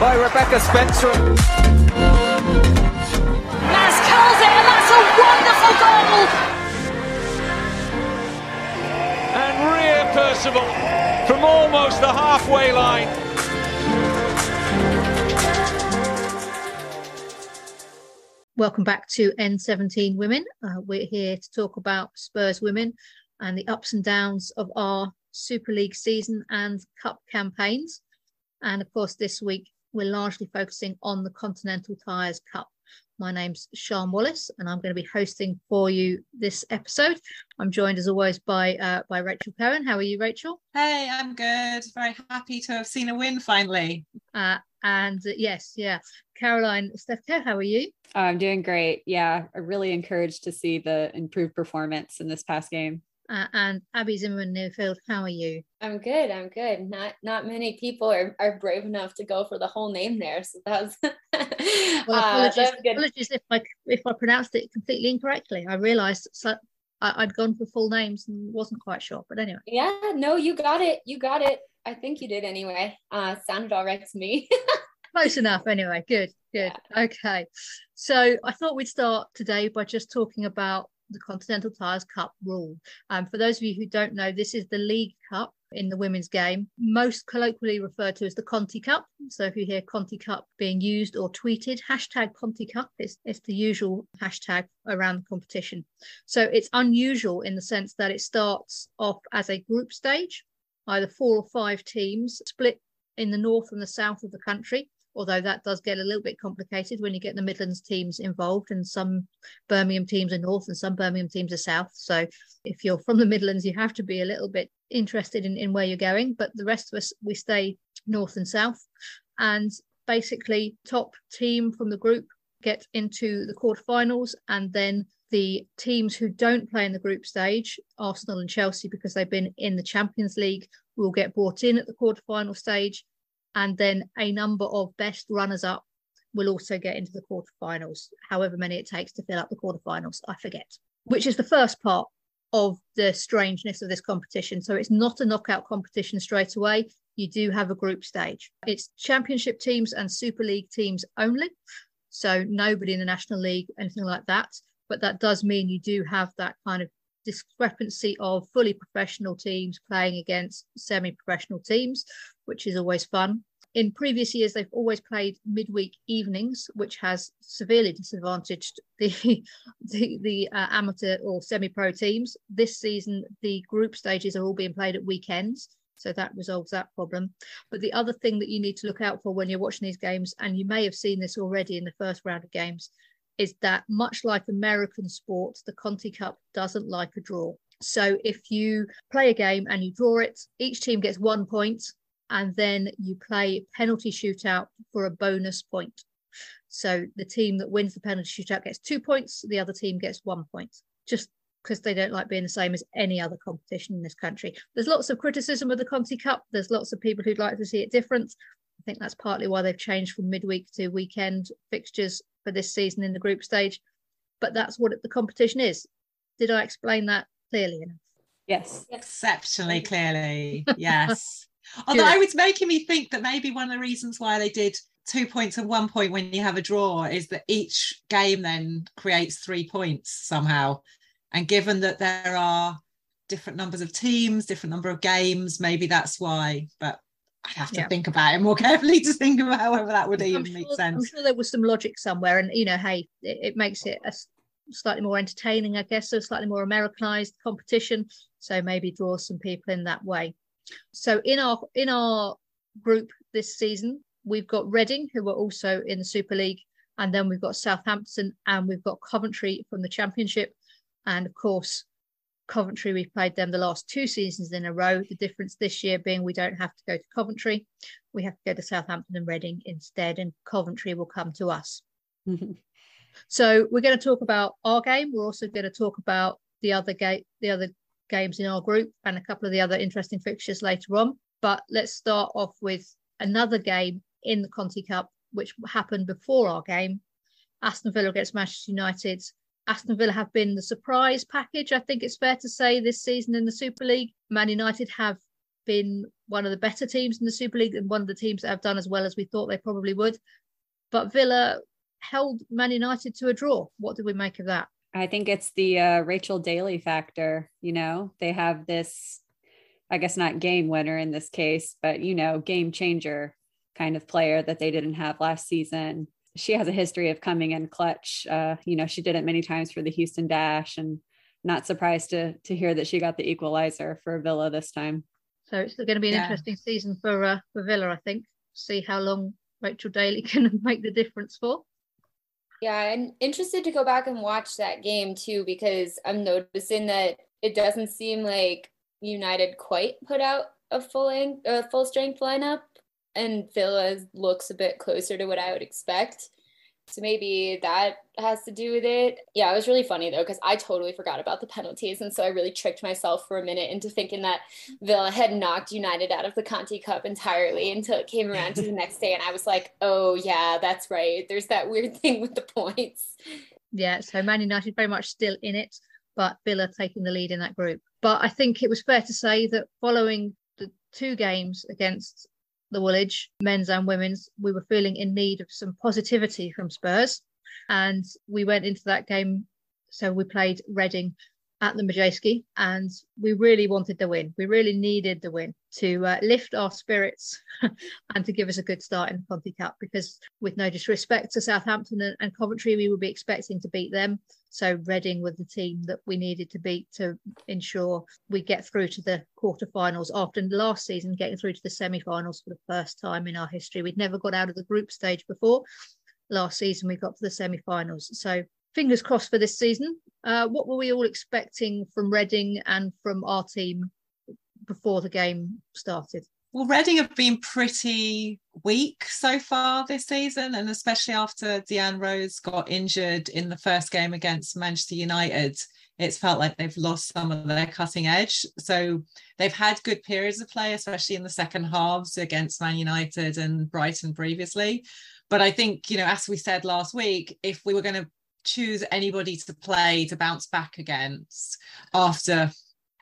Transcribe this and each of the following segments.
by Rebecca Spencer. Maz curls it, and that's a wonderful goal. And Ria Percival from almost the halfway line. Welcome back to N17 Women. Uh, we're here to talk about Spurs women and the ups and downs of our Super League season and Cup campaigns. And of course, this week we're largely focusing on the Continental Tyres Cup. My name's Sian Wallis, and I'm going to be hosting for you this episode. I'm joined, as always, by uh, by Rachel Cohen. How are you, Rachel? Hey, I'm good. Very happy to have seen a win finally. Uh, and uh, yes, yeah, Caroline Stefko, how are you? Oh, I'm doing great. Yeah, I'm really encouraged to see the improved performance in this past game. Uh, and Abbie Zimmerman Newfield, how are you? I'm good. I'm good. Not not many people are, are brave enough to go for the whole name there, so that's. well, apologies, uh, apologies if I if I pronounced it completely incorrectly. I realised so I, had gone for full names and wasn't quite sure, but anyway. Yeah, no, you got it. You got it. I think you did anyway. Uh, sounded all right to me. Close enough, anyway. Good, good. Yeah. Okay. So I thought we'd start today by just talking about the Continental Tyres Cup rule. Um, for those of you who don't know, this is the League Cup in the women's game, most colloquially referred to as the Conti Cup. So if you hear Conti Cup being used or tweeted, hashtag Conti Cup is, is the usual hashtag around the competition. So it's unusual in the sense that it starts off as a group stage, either four or five teams split in the north and the south of the country although that does get a little bit complicated when you get the Midlands teams involved and some Birmingham teams are north and some Birmingham teams are south. So if you're from the Midlands, you have to be a little bit interested in, in where you're going. But the rest of us, we stay north and south. And basically, top team from the group get into the quarterfinals and then the teams who don't play in the group stage, Arsenal and Chelsea, because they've been in the Champions League, will get brought in at the quarterfinal stage and then a number of best runners up will also get into the quarterfinals, however many it takes to fill up the quarterfinals. I forget, which is the first part of the strangeness of this competition. So it's not a knockout competition straight away. You do have a group stage. It's championship teams and Super League teams only. So nobody in the National League, anything like that. But that does mean you do have that kind of discrepancy of fully professional teams playing against semi professional teams, which is always fun. In previous years, they've always played midweek evenings, which has severely disadvantaged the the, the uh, amateur or semi-pro teams. This season, the group stages are all being played at weekends, so that resolves that problem. But the other thing that you need to look out for when you're watching these games, and you may have seen this already in the first round of games, is that much like American sports, the Conti Cup doesn't like a draw. So if you play a game and you draw it, each team gets one point, and then you play penalty shootout for a bonus point. So the team that wins the penalty shootout gets two points, the other team gets one point, just because they don't like being the same as any other competition in this country. There's lots of criticism of the Conti Cup. There's lots of people who'd like to see it different. I think that's partly why they've changed from midweek to weekend fixtures for this season in the group stage. But that's what the competition is. Did I explain that clearly enough? Yes. Exceptionally clearly. Yes. Although I was making me think that maybe one of the reasons why they did two points and one point when you have a draw is that each game then creates three points somehow. And given that there are different numbers of teams, different number of games, maybe that's why. But I'd have to yeah. think about it more carefully to think about whether that would even sure, make sense. I'm sure there was some logic somewhere, and you know, hey, it, it makes it a slightly more entertaining, I guess, so slightly more Americanized competition. So maybe draw some people in that way. So in our in our group this season, we've got Reading, who are also in the Super League, and then we've got Southampton and we've got Coventry from the Championship, and of course Coventry, we've played them the last two seasons in a row. The difference this year being we don't have to go to Coventry, we have to go to Southampton and Reading instead, and Coventry will come to us. so we're going to talk about our game. We're also going to talk about the other game, the other games in our group, and a couple of the other interesting fixtures later on. But let's start off with another game in the Conti Cup, which happened before our game. Aston Villa against Manchester United. Aston Villa have been the surprise package, I think it's fair to say, this season in the Super League. Man United have been one of the better teams in the Super League and one of the teams that have done as well as we thought they probably would. But Villa held Man United to a draw. What do we make of that? I think it's the uh, Rachel Daly factor. You know, they have this, I guess not game winner in this case, but, you know, game changer kind of player that they didn't have last season. She has a history of coming in clutch. Uh, you know, she did it many times for the Houston Dash and not surprised to to hear that she got the equalizer for Villa this time. So it's going to be an yeah. interesting season for uh, for Villa, I think. See how long Rachel Daly can make the difference for. Yeah, I'm interested to go back and watch that game too because I'm noticing that it doesn't seem like United quite put out a full in, a full strength lineup, and Villa looks a bit closer to what I would expect. So maybe that has to do with it. Yeah, it was really funny though, because I totally forgot about the penalties. And so I really tricked myself for a minute into thinking that Villa had knocked United out of the Conti Cup entirely until it came around to the next day. And I was like, oh, yeah, that's right. There's that weird thing with the points. Yeah, so Man United very much still in it, but Villa taking the lead in that group. But I think it was fair to say that following the two games against the Woolwich, men's and women's, we were feeling in need of some positivity from Spurs. And we went into that game. So we played Reading at the Madejski and we really wanted the win. We really needed the win to uh, lift our spirits and to give us a good start in the Conti Cup because, with no disrespect to Southampton and, and Coventry, we would be expecting to beat them. So Reading was the team that we needed to beat to ensure we get through to the quarterfinals. After last season, getting through to the semi-finals for the first time in our history, we'd never got out of the group stage before. Last season, we got to the semi-finals. So fingers crossed for this season. Uh, what were we all expecting from Reading and from our team before the game started? Well, Reading have been pretty weak so far this season, and especially after Deanne Rose got injured in the first game against Manchester United, it's felt like they've lost some of their cutting edge. So they've had good periods of play, especially in the second halves against Man United and Brighton previously. But I think, you know, as we said last week, if we were going to choose anybody to play to bounce back against after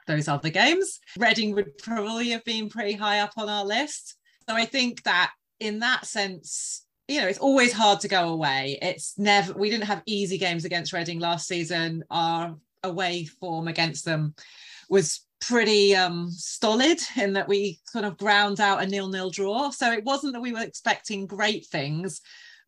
those other games. Reading would probably have been pretty high up on our list. So I think that in that sense, you know, it's always hard to go away. It's never, we didn't have easy games against Reading last season. Our away form against them was pretty um, stolid in that we sort of ground out a nil-nil draw. So it wasn't that we were expecting great things,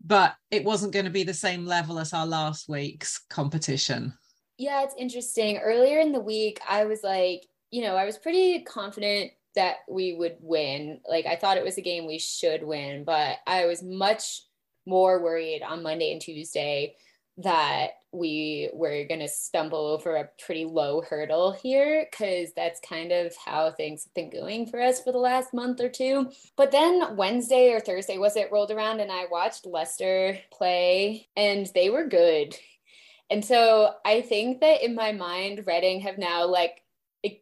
but it wasn't going to be the same level as our last week's competition. Yeah, it's interesting. Earlier in the week, I was like, you know, I was pretty confident that we would win. Like, I thought it was a game we should win, but I was much more worried on Monday and Tuesday that we were going to stumble over a pretty low hurdle here because that's kind of how things have been going for us for the last month or two. But then Wednesday or Thursday was it rolled around and I watched Leicester play and they were good. And so I think that in my mind, Reading have now like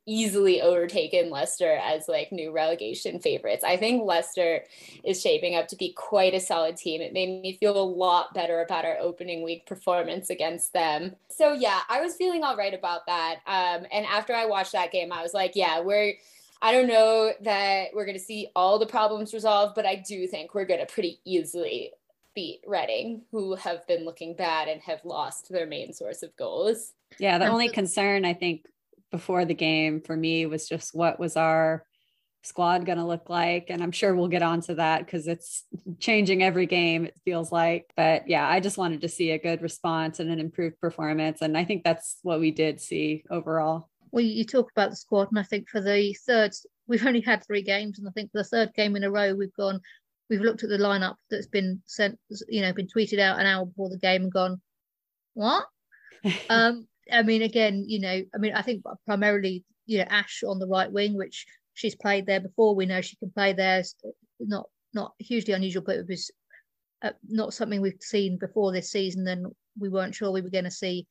easily overtaken Leicester as like new relegation favorites. I think Leicester is shaping up to be quite a solid team. It made me feel a lot better about our opening week performance against them. So yeah, I was feeling all right about that. Um, and after I watched that game, I was like, yeah, we're I don't know that we're going to see all the problems resolved, but I do think we're going to pretty easily beat Reading, who have been looking bad and have lost their main source of goals. Yeah, the only concern I think before the game for me was just what was our squad going to look like? And i'm sure we'll get onto that because it's changing every game it feels like. But yeah i just wanted to see a good response and an improved performance and i think that's what we did see overall. Well you talk about the squad and i think for the third we've only had three games and i think for the third game in a row we've gone we've looked at the lineup that's been sent, you know, been tweeted out an hour before the game and gone, what? um, I mean, again, you know, I mean, I think primarily, you know, Ash on the right wing, which she's played there before. We know she can play there. Not not hugely unusual, but it was uh, not something we've seen before this season, and we weren't sure we were going to see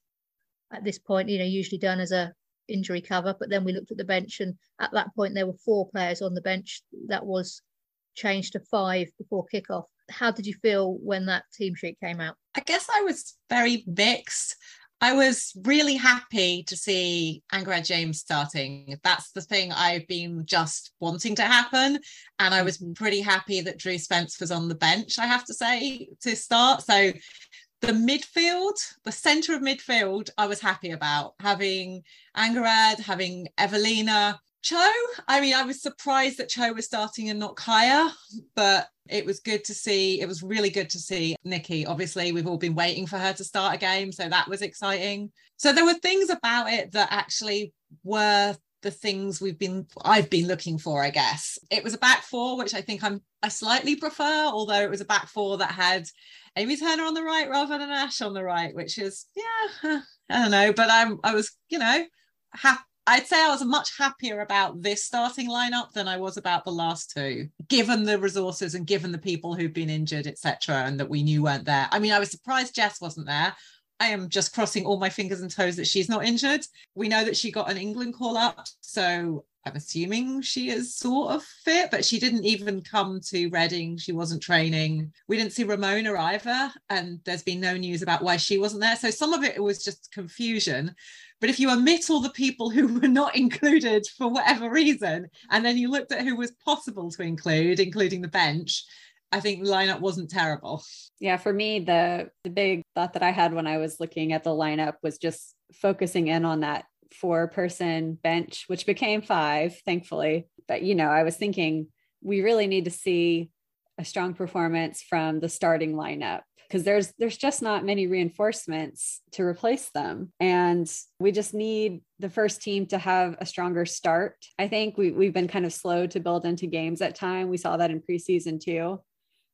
at this point. You know, usually done as a injury cover, but then we looked at the bench, and at that point there were four players on the bench. That was changed to five before kickoff. How did you feel when that team sheet came out? I guess I was very mixed. I was really happy to see Angharad James starting. That's the thing I've been just wanting to happen. And I hmm. was pretty happy that Drew Spence was on the bench, I have to say, to start. So the midfield, the centre of midfield, I was happy about having Angharad, having Evelina. Cho, I mean, I was surprised that Cho was starting and not Kyah, but it was good to see. It was really good to see Nikki. Obviously, we've all been waiting for her to start a game, so that was exciting. So there were things about it that actually were the things we've been I've been looking for, I guess. It was a back four, which I think I'm I slightly prefer, although it was a back four that had Amy Turner on the right rather than Ash on the right, which is yeah, I don't know, but I'm I was you know happy. I'd say I was much happier about this starting lineup than I was about the last two, given the resources and given the people who've been injured, etc., and that we knew weren't there. I mean, I was surprised Jess wasn't there. I am just crossing all my fingers and toes that she's not injured. We know that she got an England call up, so I'm assuming she is sort of fit, but she didn't even come to Reading. She wasn't training. We didn't see Ramona either, and there's been no news about why she wasn't there. So some of it was just confusion. But if you omit all the people who were not included for whatever reason, and then you looked at who was possible to include, including the bench, I think the lineup wasn't terrible. Yeah, for me, the the big thought that I had when I was looking at the lineup was just focusing in on that four person bench, which became five, thankfully. But, you know, I was thinking we really need to see a strong performance from the starting lineup because there's there's just not many reinforcements to replace them. And we just need the first team to have a stronger start. I think we, we've been kind of slow to build into games at time. We saw that in preseason too.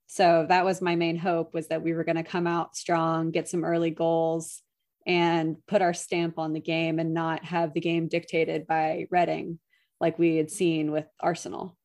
So that was my main hope was that we were going to come out strong get some early goals and put our stamp on the game and not have the game dictated by Reading like we had seen with Arsenal.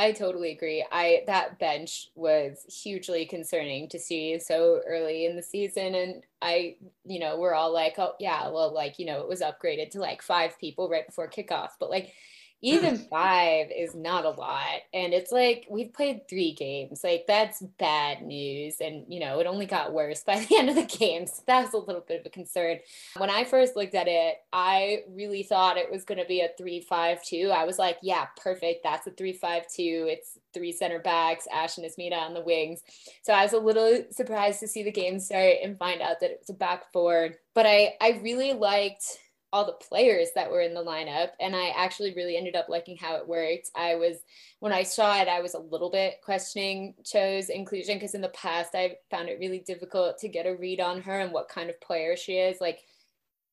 I totally agree. I that bench was hugely concerning to see so early in the season and I you know we're all like oh yeah well like you know it was upgraded to like five people right before kickoff but like even five is not a lot and it's like we've played three games like that's bad news and you know it only got worse by the end of the game so that was a little bit of a concern. When i first looked at it i really thought it was going to be a 3-5-2 i was like yeah perfect that's a 3-5-2 it's three center backs ash and Asmita on the wings. So i was a little surprised to see the game start and find out that it was a back four but i i really liked all the players that were in the lineup and i actually really ended up liking how it worked. I was when i saw it i was a little bit questioning cho's inclusion because in the past i found it really difficult to get a read on her and what kind of player she is. Like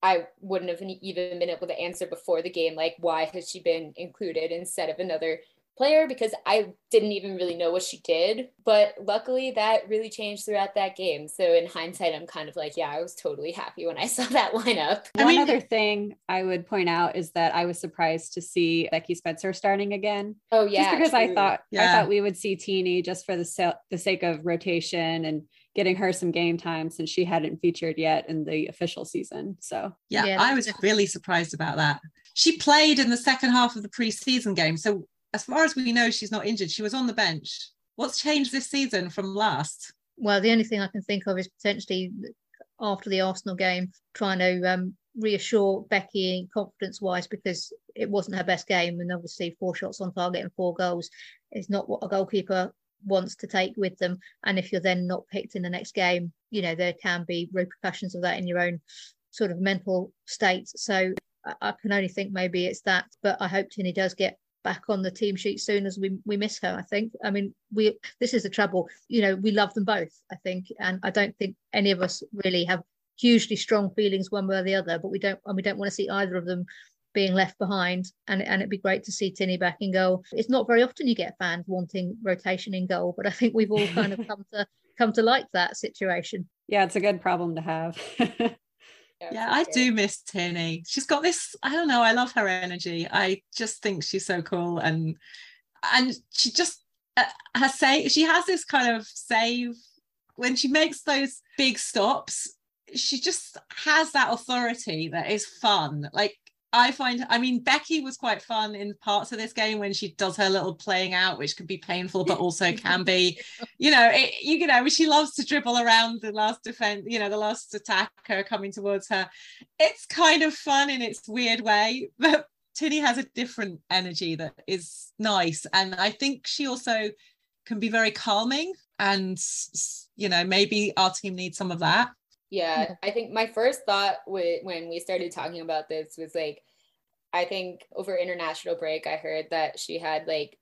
i wouldn't have even been able to answer before the game like why has she been included instead of another player because I didn't even really know what she did. But luckily, that really changed throughout that game. So in hindsight, I'm kind of like, yeah, I was totally happy when I saw that lineup. One I mean, other thing I would point out is that I was surprised to see Becky Spencer starting again. Oh yeah, just because true. I thought yeah. I thought we would see Tinja just for the sa- the sake of rotation and getting her some game time since she hadn't featured yet in the official season. So yeah, yeah I was really surprised about that. She played in the second half of the preseason game. So as far as we know, she's not injured. She was on the bench. What's changed this season from last? Well, the only thing I can think of is potentially after the Arsenal game, trying to um, reassure Becky confidence wise because it wasn't her best game. And obviously, four shots on target and four goals is not what a goalkeeper wants to take with them. And if you're then not picked in the next game, you know, there can be repercussions of that in your own sort of mental state. So I can only think maybe it's that. But I hope Tinja does get back on the team sheet soon as we we miss her. I think. I mean, we this is the trouble. You know, we love them both. I think, and I don't think any of us really have hugely strong feelings one way or the other. But we don't, and we don't want to see either of them being left behind. And and it'd be great to see Tinja back in goal. It's not very often you get fans wanting rotation in goal, but I think we've all kind of come to come to like that situation. Yeah, it's a good problem to have. yeah, I do miss Tinja. She's got this, I don't know, I love her energy. I just think she's so cool and and she just uh, her say she has this kind of save when she makes those big stops, she just has that authority that is fun. Like I find, I mean, Becky was quite fun in parts of this game when she does her little playing out, which can be painful, but also can be, you know, it, you know, she loves to dribble around the last defense, you know, the last attacker coming towards her. It's kind of fun in its weird way, but Tinja has a different energy that is nice. And I think she also can be very calming. And, you know, maybe our team needs some of that. Yeah, I think my first thought w- when we started talking about this was like, I think over international break, I heard that she had like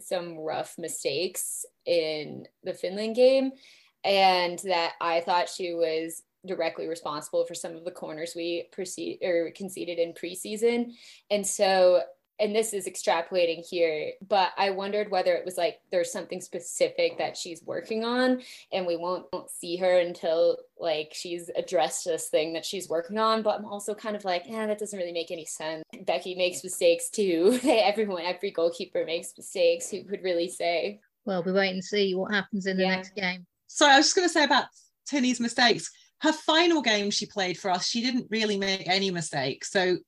some rough mistakes in the Finland game, and that I thought she was directly responsible for some of the corners we proceed or conceded in preseason. And so and this is extrapolating here, but I wondered whether it was like there's something specific that she's working on and we won't, won't see her until like she's addressed this thing that she's working on. But I'm also kind of like, yeah, that doesn't really make any sense. Becky makes mistakes too. Everyone, every goalkeeper makes mistakes. Who could really say? Well, we wait and see what happens in the yeah. next game. So I was just going to say about Tinja's mistakes. Her final game she played for us, she didn't really make any mistakes. So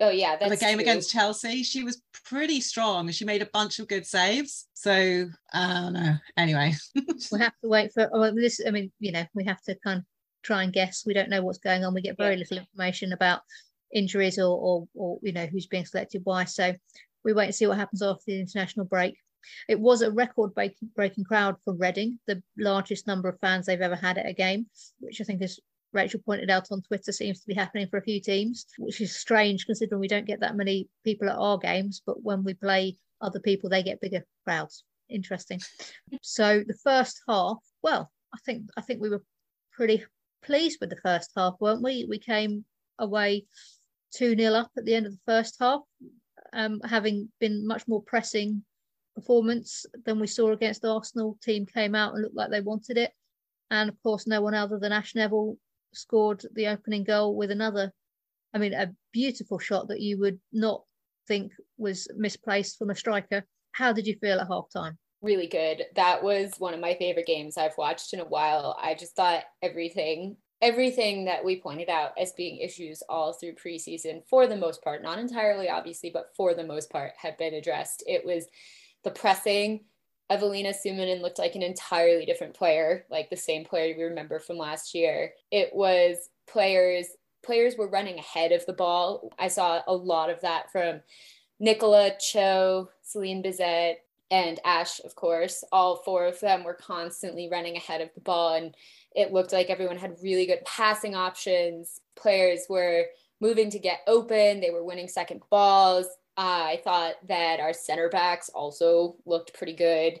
Oh yeah, that's the game true. against Chelsea. She was pretty strong. She made a bunch of good saves. So uh, I don't know. Anyway, we have to wait for well, this. I mean, you know, we have to kind of try and guess. We don't know what's going on. We get very yeah. little information about injuries or, or or you know who's being selected why. So we wait and see what happens after the international break. It was a record breaking crowd for Reading, the largest number of fans they've ever had at a game, which I think is Rachel pointed out on Twitter seems to be happening for a few teams, which is strange considering we don't get that many people at our games, but when we play other people, they get bigger crowds. Interesting. so the first half, well, I think I think we were pretty pleased with the first half, weren't we? We came away 2 0 up at the end of the first half, um, having been much more pressing performance than we saw against Arsenal. Team came out and looked like they wanted it. And of course, no one other than Ash Neville scored the opening goal with another, I mean, a beautiful shot that you would not think was misplaced from a striker. How did you feel at half time? Really good. That was one of my favorite games I've watched in a while. I just thought everything everything that we pointed out as being issues all through preseason for the most part not entirely obviously but for the most part have been addressed it was the pressing Evelina Summanen looked like an entirely different player, like the same player we remember from last year. It was players players were running ahead of the ball. I saw a lot of that from Nikola, Cho, Celin Bizet, and Ash, of course. All four of them were constantly running ahead of the ball, and it looked like everyone had really good passing options. Players were moving to get open, they were winning second balls. I thought that our center backs also looked pretty good.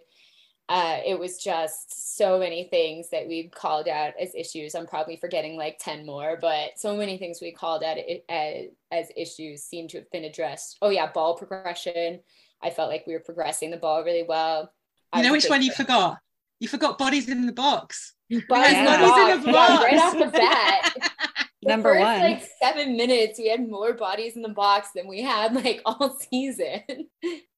Uh, it was just so many things that we called out as issues. I'm probably forgetting like 10 more, but so many things we called out as, as issues seem to have been addressed. Oh, yeah, ball progression. I felt like we were progressing the ball really well. You know which one you forgot? You forgot bodies in the box. Bodies, yeah. in, the box. in the box. Yeah, right off the bat. number first, one. Like seven minutes, we had more bodies in the box than we had like all season.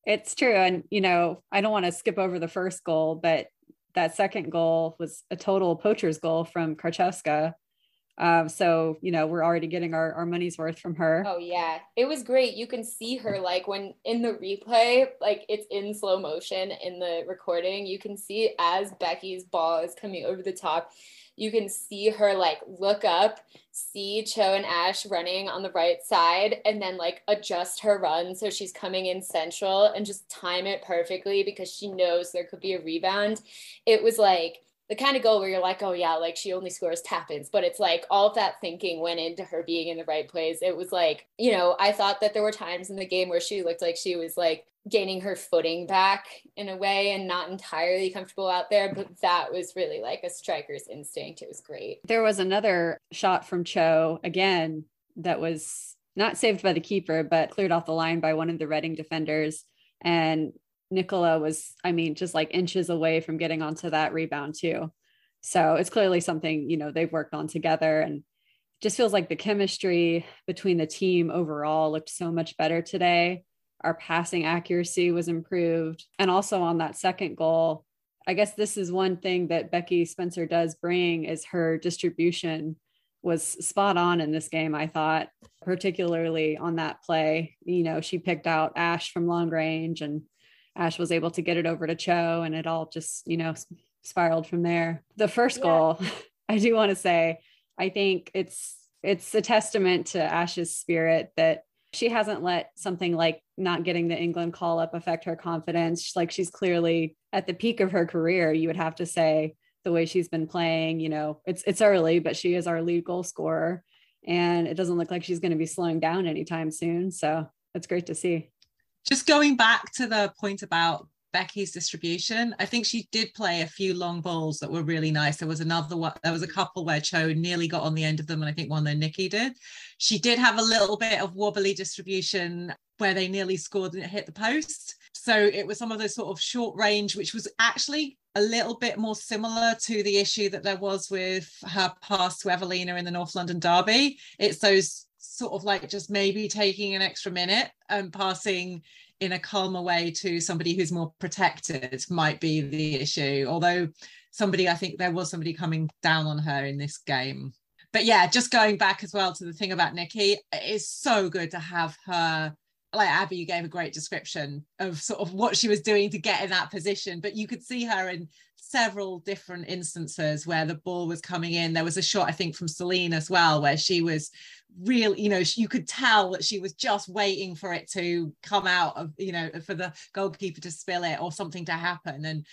It's true, and you know, I don't want to skip over the first goal, but that second goal was a total poacher's goal from Karczewska. Um, so you know we're already getting our, our money's worth from her. Oh yeah, it was great. You can see her like when in the replay, like it's in slow motion in the recording. You can see as Becky's ball is coming over the top you can see her like look up, see Cho and Ash running on the right side, and then like adjust her run so she's coming in central and just time it perfectly because she knows there could be a rebound. It was like the kind of goal where you're like, oh yeah, like she only scores tap ins, but it's like all of that thinking went into her being in the right place. It was like, you know, I thought that there were times in the game where she looked like she was like gaining her footing back in a way and not entirely comfortable out there, but that was really like a striker's instinct. It was great. There was another shot from Cho again that was not saved by the keeper, but cleared off the line by one of the Reading defenders. And Nikola was, I mean, just like inches away from getting onto that rebound too. So it's clearly something, you know, they've worked on together and just feels like the chemistry between the team overall looked so much better today. Our passing accuracy was improved. And also on that second goal, I guess this is one thing that Becky Spencer does bring is her distribution was spot on in this game, I thought, particularly on that play. You know, she picked out Ash from long range and Ash was able to get it over to Cho and it all just, you know, spiraled from there. The first yeah. goal, I do want to say, I think it's it's a testament to Ash's spirit that she hasn't let something like not getting the England call up affect her confidence. Like she's clearly at the peak of her career, you would have to say the way she's been playing, you know, it's it's early, but she is our lead goal scorer and it doesn't look like she's going to be slowing down anytime soon. So it's great to see. Just going back to the point about Becky's distribution, I think she did play a few long balls that were really nice. There was another one, there was a couple where Cho nearly got on the end of them, and I think one that Nikki did. She did have a little bit of wobbly distribution where they nearly scored and it hit the post. So it was some of those sort of short range, which was actually a little bit more similar to the issue that there was with her pass to Evelina in the North London Derby. It's those sort of like just maybe taking an extra minute and passing in a calmer way to somebody who's more protected might be the issue. Although somebody, I think there was somebody coming down on her in this game. But yeah, just going back as well to the thing about Nikki, it is so good to have her like Abbie, you gave a great description of sort of what she was doing to get in that position, but you could see her in several different instances where the ball was coming in. There was a shot, I think, from Celin as well, where she was real, you know, you could tell that she was just waiting for it to come out of, you know, for the goalkeeper to spill it or something to happen. And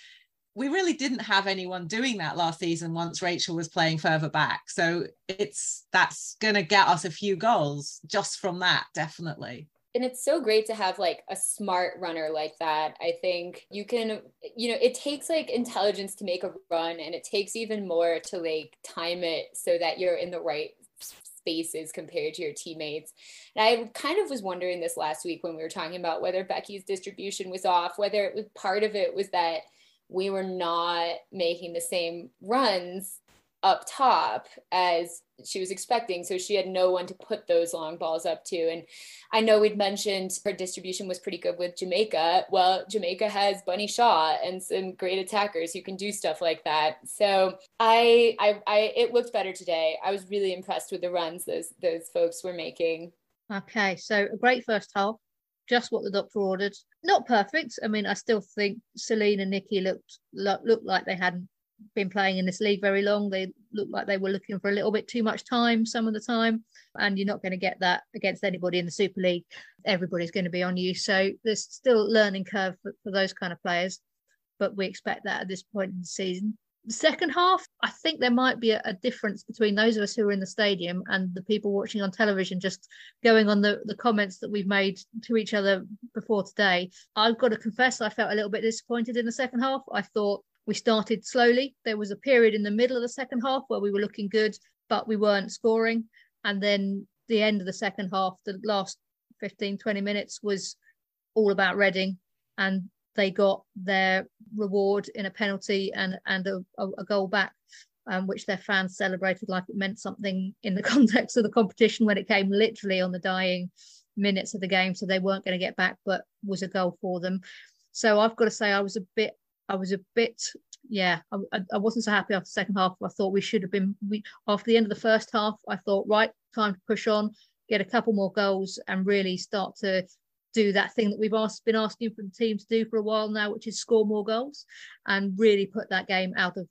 we really didn't have anyone doing that last season once Rachel was playing further back. So it's that's going to get us a few goals just from that, definitely and it's so great to have like a smart runner like that. I think you can, you know, it takes like intelligence to make a run and it takes even more to like time it so that you're in the right spaces compared to your teammates. And I kind of was wondering this last week when we were talking about whether Becky's distribution was off, whether it was part of it was that we were not making the same runs up top as she was expecting. So she had no one to put those long balls up to. And I know we'd mentioned her distribution was pretty good with Jamaica. Well, Jamaica has Bunny Shaw and some great attackers who can do stuff like that. So I, I, I it looked better today. I was really impressed with the runs those those folks were making. Okay, so a great first half. Just what the doctor ordered. Not perfect. I mean, I still think Celina and Nikki looked looked like they hadn't been playing in this league very long. They looked like they were looking for a little bit too much time some of the time, and you're not going to get that against anybody in the Super League. Everybody's going to be on you, so there's still learning curve for, for those kind of players. But we expect that at this point in the season. The second half, I think there might be a, a, difference between those of us who are in the stadium and the people watching on television, just going on the, the comments that we've made to each other before today. I've got to confess, I felt a little bit disappointed in the second half. I thought we started slowly. There was a period in the middle of the second half where we were looking good, but we weren't scoring. And then the end of the second half, the last 15, 20 minutes was all about Reading. And they got their reward in a penalty and, and a, a goal back, um, which their fans celebrated like it meant something in the context of the competition when it came literally on the dying minutes of the game. So they weren't going to get back, but was a goal for them. So I've got to say, I was a bit I was a bit, yeah, I, I wasn't so happy after the second half. I thought we should have been, we, after the end of the first half, I thought, right, time to push on, get a couple more goals and really start to do that thing that we've asked, been asking for the team to do for a while now, which is score more goals and really put that game out of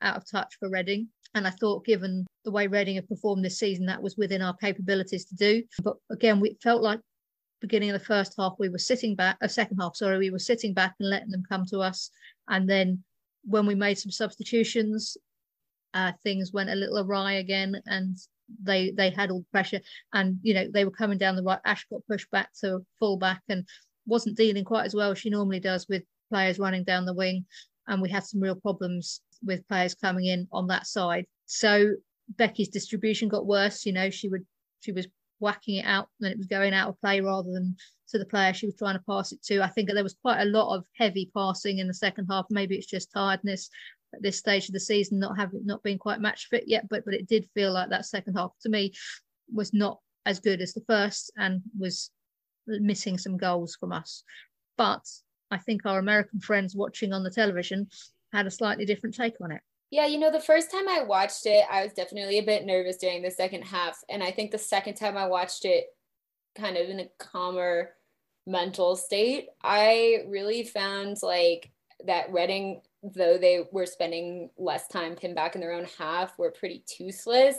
out of touch for Reading. And I thought, given the way Reading have performed this season, that was within our capabilities to do. But again, we felt like beginning of the first half, we were sitting back, a uh, second half, sorry, we were sitting back and letting them come to us. And then when we made some substitutions, uh, things went a little awry again, and they they had all the pressure. And you know they were coming down the right. Ash got pushed back to full back and wasn't dealing quite as well as she normally does with players running down the wing. And we had some real problems with players coming in on that side. So Becky's distribution got worse. You know, she would she was whacking it out and it was going out of play rather than to the player she was trying to pass it to. I think there was quite a lot of heavy passing in the second half. Maybe it's just tiredness at this stage of the season, not having not being quite match fit yet, but but it did feel like that second half to me was not as good as the first and was missing some goals from us. But I think our American friends watching on the television had a slightly different take on it. Yeah, you know, the first time I watched it, I was definitely a bit nervous during the second half. And I think the second time I watched it, kind of in a calmer mental state, I really found like that Reading, though they were spending less time pinned back in their own half, were pretty toothless.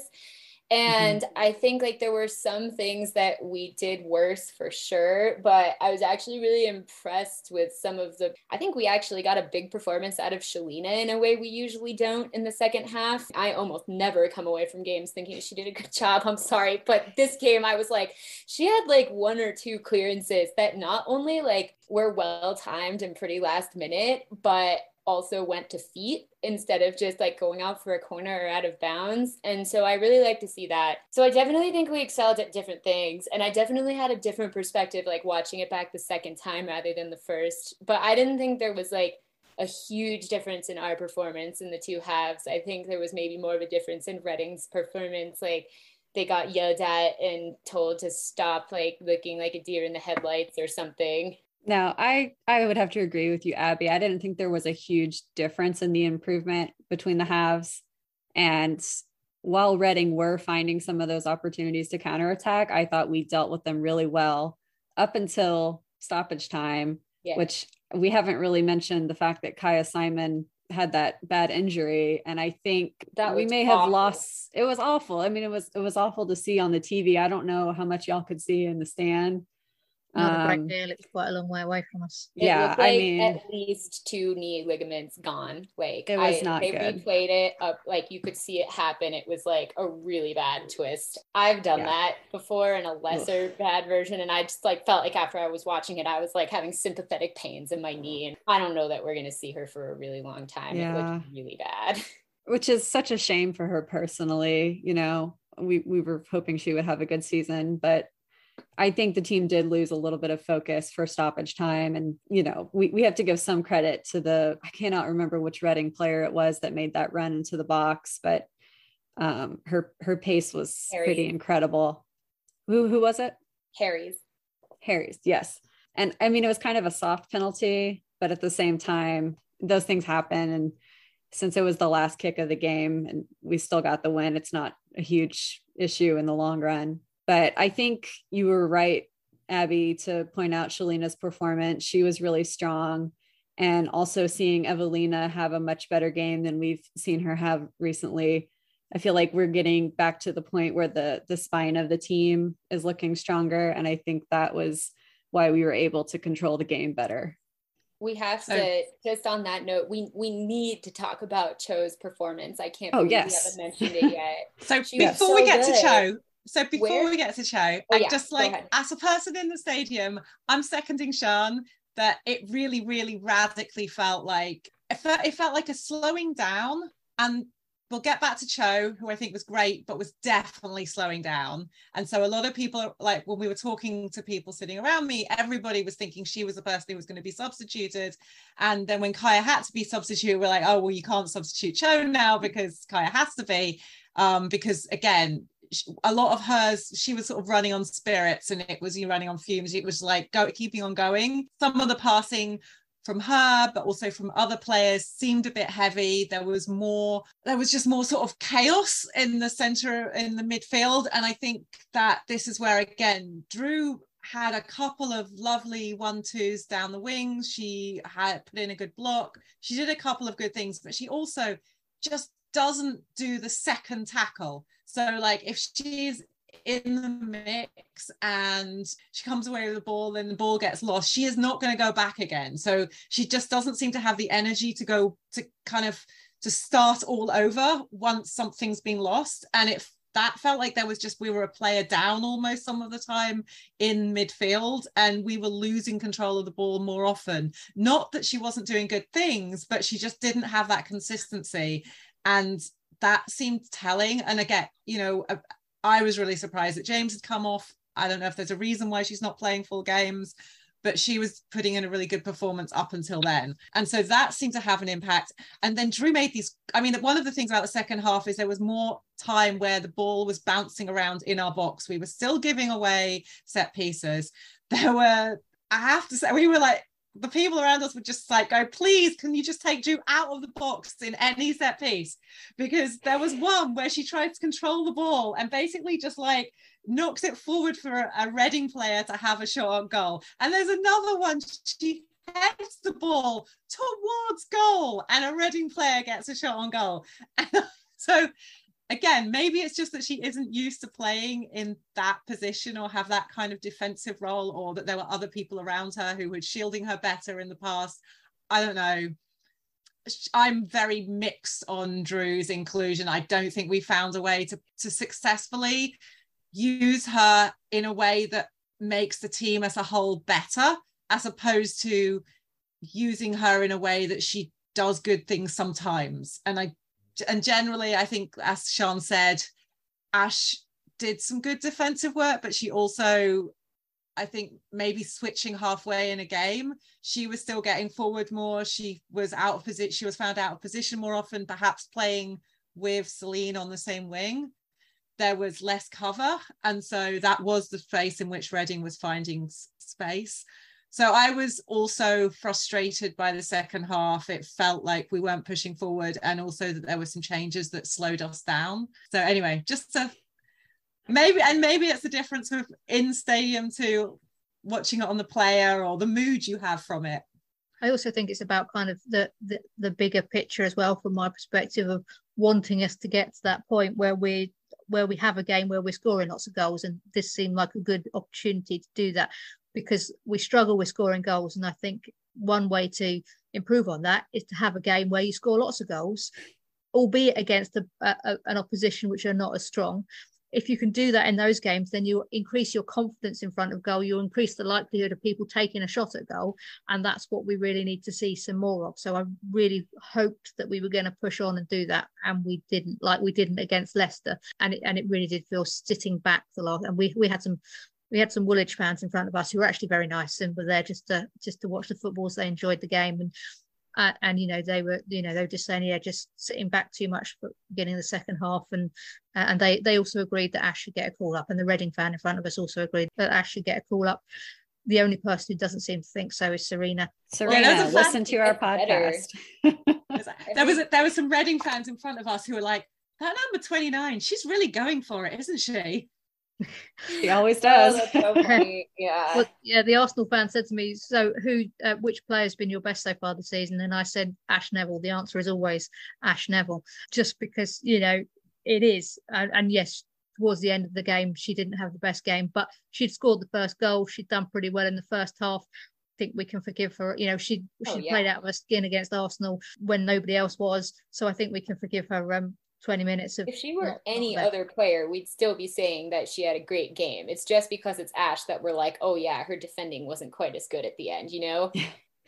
And mm-hmm. I think like there were some things that we did worse for sure, but I was actually really impressed with some of the. I think we actually got a big performance out of Shelina in a way we usually don't in the second half. I almost never come away from games thinking she did a good job. I'm sorry, but this game I was like, she had like one or two clearances that not only like were well timed and pretty last minute, but also went to feet instead of just like going out for a corner or out of bounds. And so I really like to see that. So I definitely think we excelled at different things. And I definitely had a different perspective, like watching it back the second time rather than the first. But I didn't think there was like a huge difference in our performance in the two halves. I think there was maybe more of a difference in Reading's performance. Like they got yelled at and told to stop like looking like a deer in the headlights or something no, I I would have to agree with you, Abbie. I didn't think there was a huge difference in the improvement between the halves. And while Reading were finding some of those opportunities to counterattack, I thought we dealt with them really well up until stoppage time, yeah. which we haven't really mentioned the fact that Kyah Simon had that bad injury and i think that we may awful. have lost it was awful i mean it was it was awful to see on the tv i don't know how much y'all could see in the stand not a great um, deal. It's quite a long way away from us. It yeah, like I mean, at least two knee ligaments gone. Like it was I, not they good. replayed it up, like you could see it happen. It was like a really bad twist. I've done yeah. that before in a lesser Oof. bad version, and I just like felt like after I was watching it, I was like having sympathetic pains in my knee, and I don't know that we're gonna see her for a really long time. Yeah. It looked really bad. Which is such a shame for her personally. You know, we we were hoping she would have a good season, but I think the team did lose a little bit of focus for stoppage time. And, you know, we, we have to give some credit to the, I cannot remember which Reading player it was that made that run into the box, but um, her, her pace was Harry. pretty incredible. Who, who was it? Harries. Harries, yes. And I mean, it was kind of a soft penalty, but at the same time, those things happen. And since it was the last kick of the game and we still got the win, it's not a huge issue in the long run. But I think you were right, Abbie, to point out Shelina's performance. She was really strong. And also seeing Evelina have a much better game than we've seen her have recently. I feel like we're getting back to the point where the the spine of the team is looking stronger. And I think that was why we were able to control the game better. We have to oh. just on that note, we we need to talk about Cho's performance. I can't oh, yes. we haven't mentioned it yet. so she before so we get good. to Cho, so before Where? we get to Cho, oh, I yeah. just like as a person in the stadium, I'm seconding Sian that it really, really radically felt like it felt, it felt like a slowing down. And we'll get back to Cho, who I think was great, but was definitely slowing down. And so a lot of people, like when we were talking to people sitting around me, everybody was thinking she was the person who was going to be substituted. And then when Kyah had to be substituted, we're like, oh, well, you can't substitute Cho now because Kyah has to be. Um, because again, a lot of hers she was sort of running on spirits and it was you running on fumes. It was like go keeping on going some of the passing from her but also from other players seemed a bit heavy. There was more there was just more sort of chaos in the center in the midfield. And i think that this is where again drew had a couple of lovely one twos down the wings she had put in a good block. She did a couple of good things but she also just doesn't do the second tackle so like if she's in the mix and she comes away with the ball and the ball gets lost, she is not going to go back again. So she just doesn't seem to have the energy to go to kind of to start all over once something's been lost. And it that felt like there was just we were a player down almost some of the time in midfield and we were losing control of the ball more often not that she wasn't doing good things but she just didn't have that consistency and that seemed telling. And again, you know, uh, I was really surprised that James had come off. I don't know if there's a reason why she's not playing full games, but she was putting in a really good performance up until then. And so that seemed to have an impact. And then Drew made these. I mean, one of the things about the second half is there was more time where the ball was bouncing around in our box. We were still giving away set pieces. There were, I have to say, we were like the people around us would just like go, please, can you just take Drew out of the box in any set piece? Because there was one where she tried to control the ball and basically just like knocks it forward for a, a Reading player to have a shot on goal. And there's another one, she heads the ball towards goal and a Reading player gets a shot on goal. And so again, maybe it's just that she isn't used to playing in that position or have that kind of defensive role, or that there were other people around her who were shielding her better in the past. I don't know. I'm very mixed on Drew's inclusion. I don't think we found a way to, to successfully use her in a way that makes the team as a whole better, as opposed to using her in a way that she does good things sometimes. And I and generally, I think, as Sian said, Ash did some good defensive work, but she also, I think, maybe switching halfway in a game, she was still getting forward more. She was out of position. She was found out of position more often, perhaps playing with Celin on the same wing. There was less cover. And so that was the space in which Reading was finding space. So I was also frustrated by the second half. It felt like we weren't pushing forward, and also that there were some changes that slowed us down. So anyway, just to maybe and maybe it's the difference of in stadium to watching it on the player or the mood you have from it. I also think it's about kind of the, the the bigger picture as well, from my perspective of wanting us to get to that point where we where we have a game where we're scoring lots of goals, and this seemed like a good opportunity to do that because we struggle with scoring goals. And I think one way to improve on that is to have a game where you score lots of goals, albeit against a, a, an opposition which are not as strong. If you can do that in those games, then you increase your confidence in front of goal. You increase the likelihood of people taking a shot at goal, and that's what we really need to see some more of. So I really hoped that we were going to push on and do that, and we didn't. Like we didn't against Leicester, and it, and it really did feel sitting back the last. And we we had some we had some Woolwich fans in front of us who were actually very nice and were there just to just to watch the footballs. They enjoyed the game and uh, and you know they were you know they were just saying yeah just sitting back too much for beginning the second half and uh, and they they also agreed that Ash should get a call up and the Reading fan in front of us also agreed that Ash should get a call up. The only person who doesn't seem to think so is Serena. Sarina, yeah, listen to our podcast. there was there was some Reading fans in front of us who were like, that number 29, she's really going for it, isn't she? He always does. Oh, so yeah. Well, yeah. The Arsenal fan said to me, "So, who, uh, which player has been your best so far this season?" And I said, "Ash Neville." The answer is always Ash Neville, just because you know it is. And, and yes, towards the end of the game, she didn't have the best game, but she'd scored the first goal. She'd done pretty well in the first half. I think we can forgive her. You know, she she oh, yeah. played out of her skin against Arsenal when nobody else was. So I think we can forgive her um, 20 minutes of if she were any other player we'd still be saying that she had a great game. It's just because it's ash that we're like oh yeah her defending wasn't quite as good at the end you know?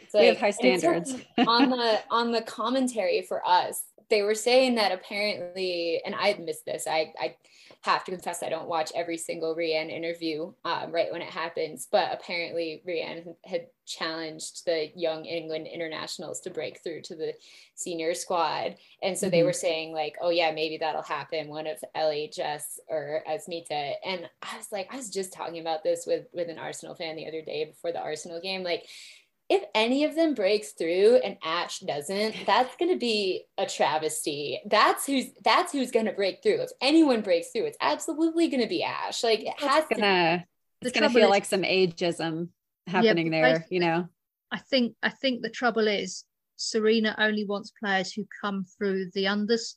It's like, we have high standards. on the on the commentary for us they were saying that apparently and i missed this i i have to confess I don't watch every single Rehanne interview um, right when it happens, but apparently Rehanne had challenged the young England internationals to break through to the senior squad. And so mm-hmm. they were saying like, oh yeah, maybe that'll happen. One of LHS or Asmita. And I was like, I was just talking about this with, with an Arsenal fan the other day before the Arsenal game. Like if any of them breaks through and Ash doesn't, that's going to be a travesty. That's who's that's who's going to break through. If anyone breaks through, it's absolutely going to be Ash. Like it has it's gonna, to. It's going to feel is, like some ageism happening yeah, there. You know. I think I think the trouble is Sarina only wants players who come through the unders,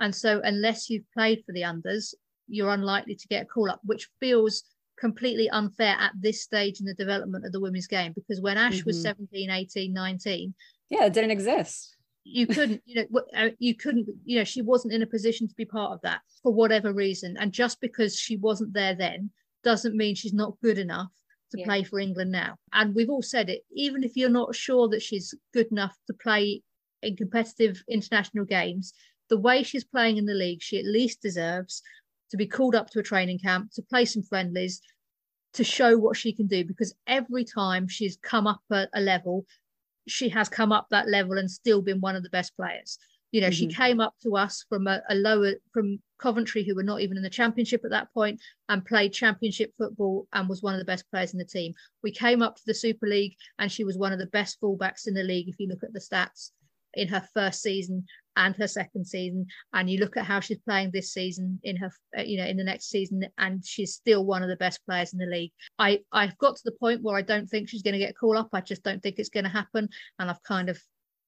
and so unless you've played for the unders, you're unlikely to get a call up, which feels completely unfair at this stage in the development of the women's game because when Ash mm-hmm. was 17, 18, 19, yeah, it didn't exist. You couldn't, you know, uh, you couldn't, you know, she wasn't in a position to be part of that for whatever reason. And just because she wasn't there then doesn't mean she's not good enough to yeah. play for England now. And we've all said it, even if you're not sure that she's good enough to play in competitive international games, the way she's playing in the league, she at least deserves to be called up to a training camp, to play some friendlies, to show what she can do. Because every time she's come up a, a level, she has come up that level and still been one of the best players. You know, she Mhm. came up to us from a, a lower from Coventry, who were not even in the championship at that point, and played championship football and was one of the best players in the team. We came up to the Super League, and she was one of the best fullbacks in the league. If you look at the stats in her first season and her second season, and you look at how she's playing this season in her, uh, you know, in the next season, and she's still one of the best players in the league. I I've got to the point where I don't think she's going to get called up. I just don't think it's going to happen, and I've kind of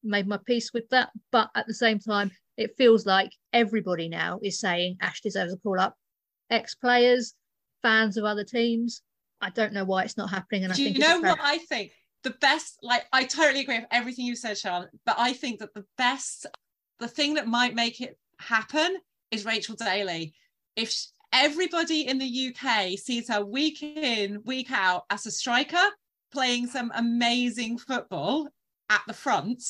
made my peace with that. But at the same time, it feels like everybody now is saying Ash deserves a call up. Ex players, fans of other teams. I don't know why it's not happening, and I Do you think a know what. I think? The best, like, I totally agree with everything you said, Charlotte, but I think that the best, the thing that might make it happen is Rachel Daly. If sh- everybody in the UK sees her week in, week out as a striker, playing some amazing football at the front,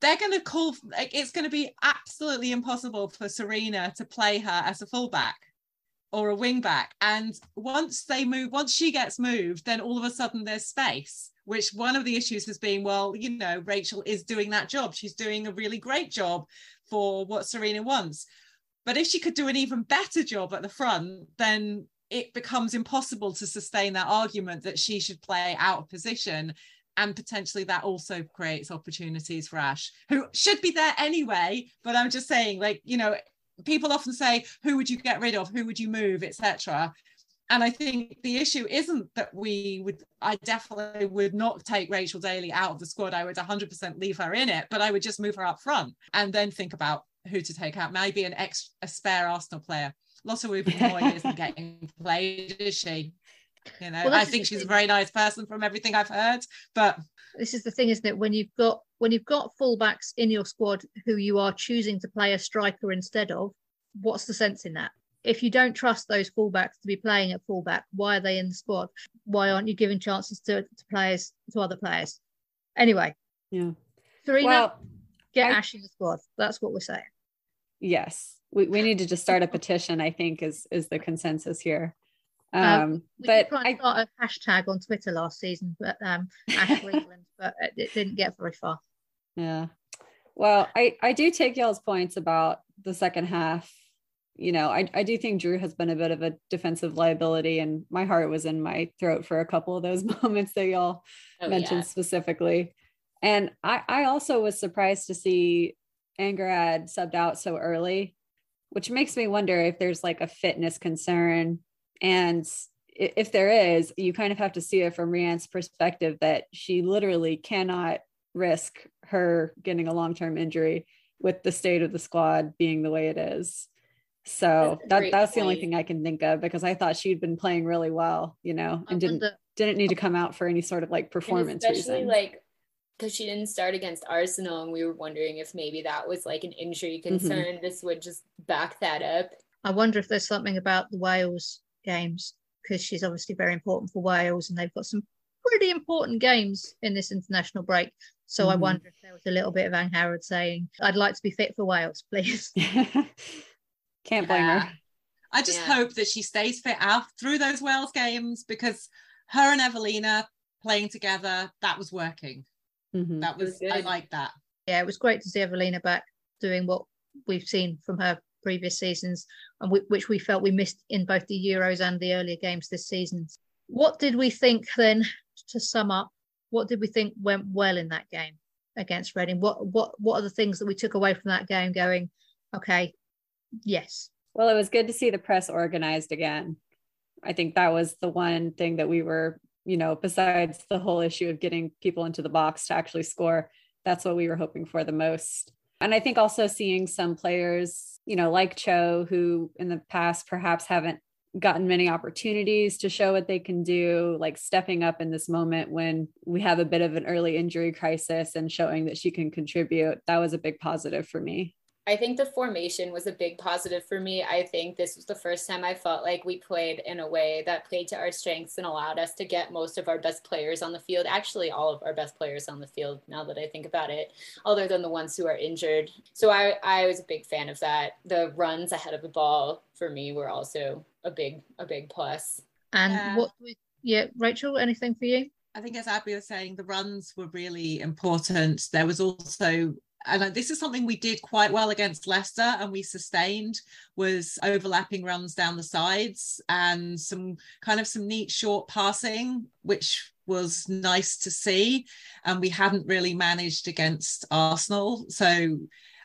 they're going to call, like, it's going to be absolutely impossible for Sarina to play her as a fullback or a wing back. And once they move, once she gets moved, then all of a sudden there's space. Which one of the issues has been, well, you know, Rachel is doing that job. She's doing a really great job for what Sarina wants. But if she could do an even better job at the front, then it becomes impossible to sustain that argument that she should play out of position. And potentially that also creates opportunities for Ash, who should be there anyway. But I'm just saying, like, you know, people often say who would you get rid of? Who would you move? etc and i think the issue isn't that we would i definitely would not take rachel daly out of the squad. I would 100% leave her in it but i would just move her up front and then think about who to take out. Maybe an ex a spare arsenal player. Lotta Moy isn't getting played is she? You know Well, i think she's a very nice person from everything i've heard but this is the thing, isn't it? When you've got when you've got fullbacks in your squad who you are choosing to play a striker instead of, what's the sense in that? If you don't trust those fullbacks to be playing at fullback, why are they in the squad? Why aren't you giving chances to, to players to other players? Anyway, Yeah. Sarina, Well, get I- Ash in the squad. That's what we're saying. yes. We, we need to just start a petition, I think, is is the consensus here. Um, Um, We but did I, start a hashtag on Twitter last season, but um, Ash for but it, it didn't get very far. Yeah. Well, I, I do take y'all's points about the second half. You know, I, I do think Drew has been a bit of a defensive liability, and my heart was in my throat for a couple of those moments that y'all Oh, mentioned yeah. specifically. And I, I also was surprised to see Angharad subbed out so early, which makes me wonder if there's like a fitness concern. And if there is, you kind of have to see it from Rehanne's perspective that she literally cannot risk her getting a long term injury with the state of the squad being the way it is. So That's that, great that's the only thing I can think of because I thought she'd been playing really well, you know, I and didn't wonder, didn't need to come out for any sort of like performance especially reason. like because she didn't start against Arsenal, and we were wondering if maybe that was like an injury Mm-hmm. concern. This would just back that up. I wonder if there's something about the Wales games because she's obviously very important for Wales, and they've got some pretty important games in this international break. So I Mhm. wonder if there was a little bit of Angharad saying, "I'd like to be fit for Wales, please." Can't blame Yeah. her. I just Yeah. hope that she stays fit out through those Wales games because her and Evelina playing together, that was working. Mhm. That was was, I good. like that. yeah, it was great to see Evelina back doing what we've seen from her previous seasons and w- which we felt we missed in both the Euros and the earlier games this season. What did we think then? To sum up, what did we think went well in that game against Reading? What what what are the things that we took away from that game? Going, okay, yes, Well, it was good to see the press organized again. I think that was the one thing that we were, you know, besides the whole issue of getting people into the box to actually score, that's what we were hoping for the most. And I think also seeing some players, you know, like Cho, who in the past perhaps haven't gotten many opportunities to show what they can do, like stepping up in this moment when we have a bit of an early injury crisis and showing that she can contribute. That was a big positive for me. I think the formation was a big positive for me. I think this was the first time I felt like we played in a way that played to our strengths and allowed us to get most of our best players on the field. Actually, all of our best players on the field, now that I think about it, other than the ones who are injured. So I, I was a big fan of that. The runs ahead of the ball for me were also a big, a big plus. and Yeah. what? We, yeah, Rachel, anything for you? I think as Abbie was saying, the runs were really important. There was also and uh, this is something we did quite well against Leicester and we sustained was overlapping runs down the sides and some kind of some neat short passing, which was nice to see. And we hadn't really managed against Arsenal. So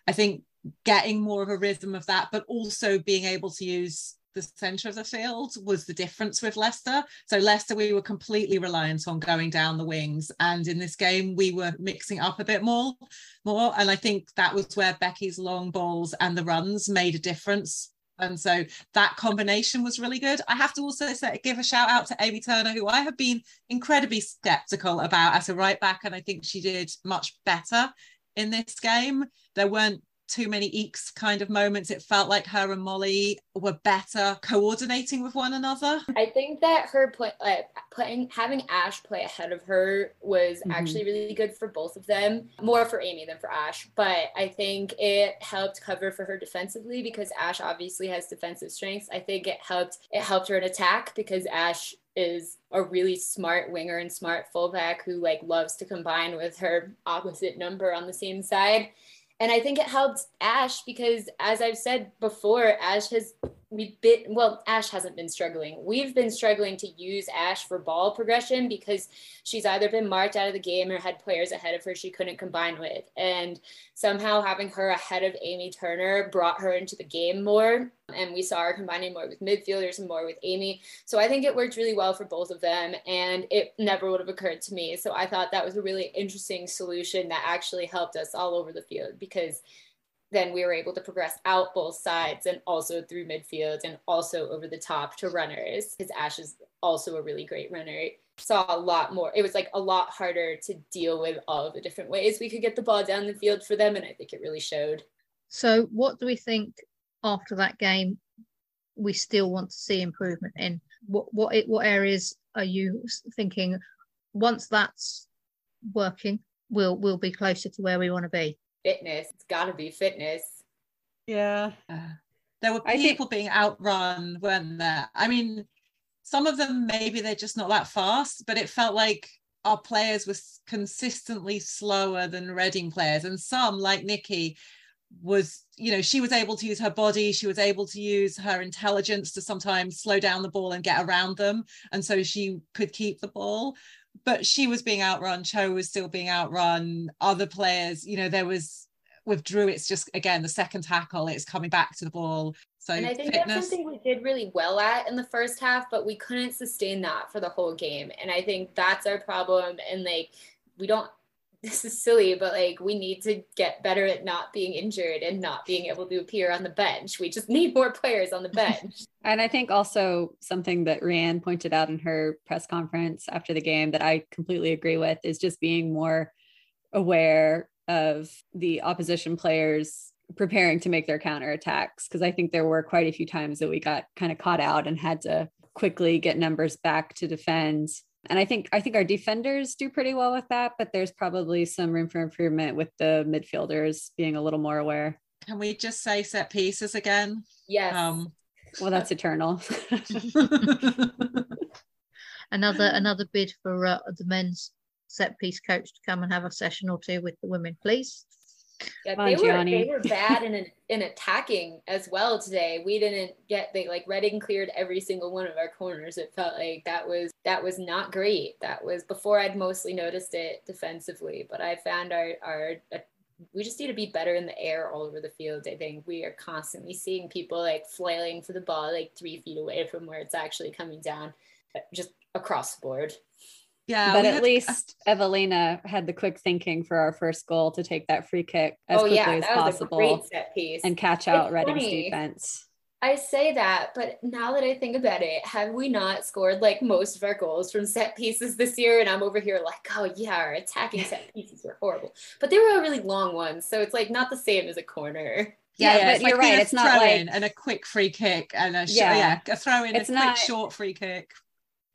I think getting more of a rhythm of that, but also being able to use the centre of the field was the difference with Leicester. So Leicester, we were completely reliant on going down the wings, and in this game we were mixing up a bit more, more. And I think that was where Becky's long balls and the runs made a difference. And so that combination was really good. I have to also say, give a shout out to Amy Turner, who I have been incredibly skeptical about as a right back, and I think she did much better in this game. There weren't too many eeks kind of moments. It felt like her and Molly were better coordinating with one another. I think that her play, uh, playing having Ash play ahead of her was mm-hmm. actually really good for both of them. More for Amy than for Ash, but I think it helped cover for her defensively because Ash obviously has defensive strengths. I think it helped it helped her in attack because Ash is a really smart winger and smart fullback who like loves to combine with her opposite number on the same side and I think it helped Ash because, as I've said before, Ash has we've been well ash hasn't been struggling. We've been struggling to use ash for ball progression because she's either been marked out of the game or had players ahead of her she couldn't combine with. And somehow having her ahead of amy turner brought her into the game more. And we saw her combining more with midfielders and more with amy. So i think it worked really well for both of them and it never would have occurred to me. So i thought that was a really interesting solution that actually helped us all over the field because then we were able to progress out both sides and also through midfield and also over the top to runners because Ash is also a really great runner. Saw a lot more. It was like a lot harder to deal with all the different ways we could get the ball down the field for them, and I think it really showed. So, what do we think after that game? We still want to see improvement in what what what areas are you thinking? Once that's working, we'll we'll be closer to where we want to be fitness. It's got to be fitness. Yeah. Uh, there were people think... being outrun, weren't there? I mean, some of them maybe they're just not that fast, but it felt like our players were consistently slower than Reading players, and some like Nikki was you know she was able to use her body she was able to use her intelligence to sometimes slow down the ball and get around them and so she could keep the ball but she was being outrun. Cho was still being outrun. Other players, you know, there was with Drew. It's just again the second tackle. It's coming back to the ball. So and I think fitness. that's something we did really well at in the first half, but we couldn't sustain that for the whole game. And I think that's our problem. And like we don't this is silly, but like we need to get better at not being injured and not being able to appear on the bench. We just need more players on the bench. and I think also something that Rehanne pointed out in her press conference after the game that I completely agree with is just being more aware of the opposition players preparing to make their counterattacks. Because I think there were quite a few times that we got kind of caught out and had to quickly get numbers back to defend and I think I think our defenders do pretty well with that, but there's probably some room for improvement with the midfielders being a little more aware. Can we just say set pieces again? Yes. Um, well, that's eternal. another another bid for uh, the men's set piece coach to come and have a session or two with the women, please. Yeah, they were they were bad in in attacking as well today. We didn't get they like Reading cleared every single one of our corners. It felt like that was that was not great. That was before I'd mostly noticed it defensively, but I found our our uh, we just need to be better in the air all over the field. I think we are constantly seeing people like flailing for the ball like three feet away from where it's actually coming down, uh, just across the board. Yeah, but at least Evelina had the quick thinking for our first goal to take that free kick as oh, quickly yeah, as possible and catch out it's Reading's funny. defense. I say that, but now that I think about it, have we not scored like most of our goals from set pieces this year? And I'm over here like, oh yeah, our attacking set pieces were horrible, but they were a really long ones, so it's like not the same as a corner. Yeah, yeah but you're like right. It's not like and a quick free kick and a sh- yeah. yeah, a throw in, it's a not, quick short free kick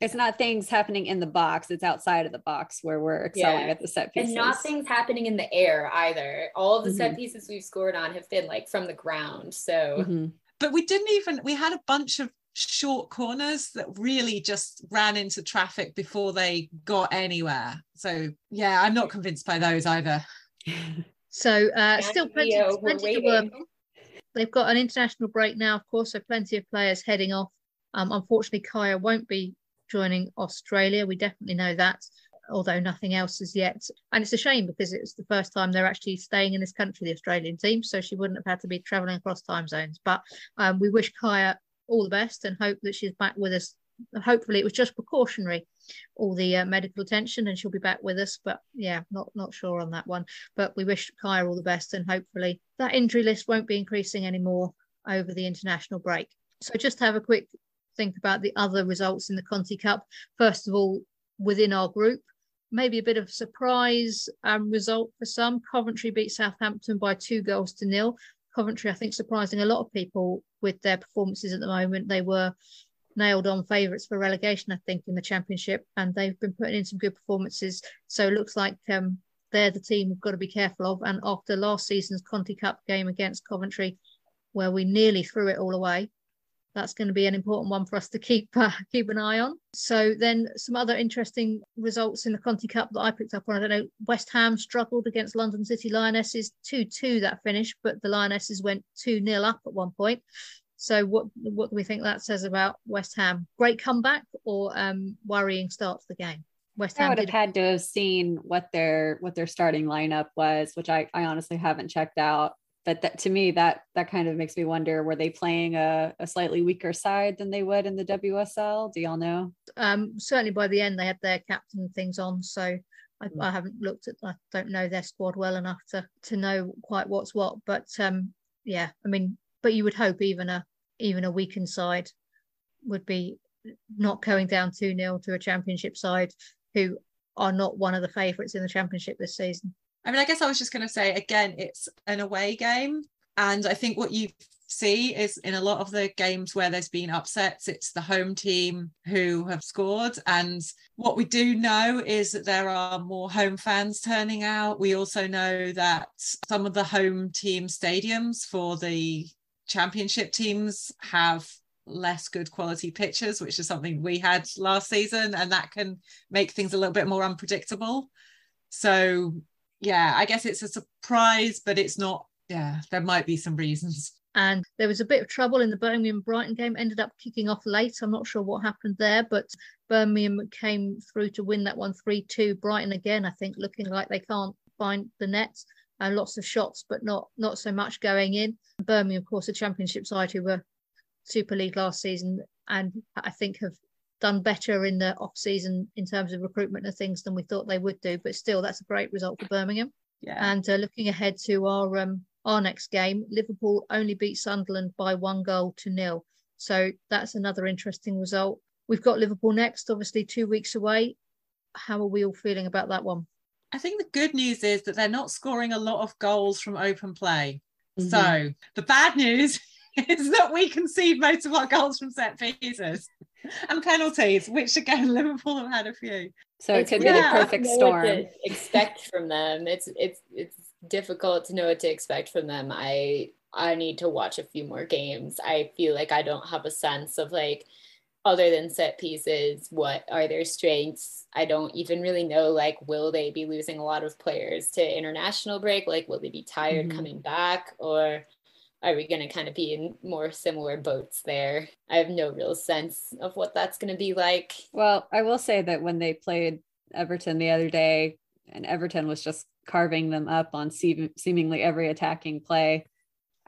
it's not things happening in the box it's outside of the box where we're excelling yeah. at the set pieces and not things happening in the air either all of the mm-hmm. set pieces we've scored on have been like from the ground so mm-hmm. but we didn't even we had a bunch of short corners that really just ran into traffic before they got anywhere so yeah i'm not convinced by those either So uh, still plenty, Theo, we're plenty to work They've got an international break now, of course, so plenty of players heading off. Um, unfortunately, Kyah won't be joining Australia. We definitely know that, although nothing else as yet. And it's a shame because it was the first time they're actually staying in this country, the Australian team. So she wouldn't have had to be travelling across time zones. But um, we wish Kyah all the best and hope that she's back with us. Hopefully, it was just precautionary, all the uh, medical attention, and she'll be back with us. But yeah, not not sure on that one. But we wish Kyah all the best, and hopefully that injury list won't be increasing anymore over the international break. So just have a quick think about the other results in the Conti Cup. First of all, within our group, maybe a bit of surprise um, result for some. Coventry beat Southampton by two goals to nil. Coventry, I think, surprising a lot of people with their performances at the moment. They were nailed on favourites for relegation, I think, in the Championship, and they've been putting in some good performances. So it looks like um, they're the team we've got to be careful of. And after last season's Conti Cup game against Coventry, where we nearly threw it all away, that's going to be an important one for us to keep uh, keep an eye on. So then some other interesting results in the Conti Cup that I picked up on. I don't know. West Ham struggled against London City Lionesses, two two that finish, but the Lionesses went two 0 up at one point. So what what do we think that says about West Ham? Great comeback or um, worrying start to the game? West I Ham would have had to have seen what their what their starting lineup was, which I, I honestly haven't checked out. But that, to me, that that kind of makes me wonder: were they playing a, a slightly weaker side than they would in the WSL? Do y'all know? um, certainly by the end they had their captain things on. So I, Mm. I haven't looked at, I don't know their squad well enough to to know quite what's what. But um, yeah, I mean, but you would hope even a even a weakened side would be not going down two 0 to a championship side who are not one of the favourites in the championship this season. I mean, I guess I was just going to say again, it's an away game. And I think what you see is in a lot of the games where there's been upsets, it's the home team who have scored. And what we do know is that there are more home fans turning out. We also know that some of the home team stadiums for the championship teams have less good quality pitches, which is something we had last season, and that can make things a little bit more unpredictable. So, yeah, I guess it's a surprise, but it's not. Yeah, there might be some reasons. And there was a bit of trouble in the Birmingham Brighton game, ended up kicking off late. I'm not sure what happened there, but Birmingham came through to win that one 3 2. Brighton again, I think, looking like they can't find the net. Uh, lots of shots, but not not so much going in. Birmingham, of course, a championship side who were Super League last season, and I think have done better in the off season in terms of recruitment and things than we thought they would do. But still, that's a great result for Birmingham. Yeah. And uh, looking ahead to our um, our next game, Liverpool only beat Sunderland by one goal to nil. So that's another interesting result. We've got Liverpool next, obviously two weeks away. How are we all feeling about that one? I think the good news is that they're not scoring a lot of goals from open play. Mhm. So the bad news is that we concede most of our goals from set pieces and penalties, which again Liverpool have had a few. So it It's could really be the yeah. hard to perfect know storm. expect from them. It's it's it's difficult to know what to expect from them. I I need to watch a few more games. I feel like I don't have a sense of like other than set pieces, what are their strengths? I don't even really know like will they be losing a lot of players to international break? Like will they be tired Mhm. coming back or are we going to kind of be in more similar boats there? I have no real sense of what that's going to be like. Well, I will say that when they played Everton the other day, and Everton was just carving them up on seem- seemingly every attacking play.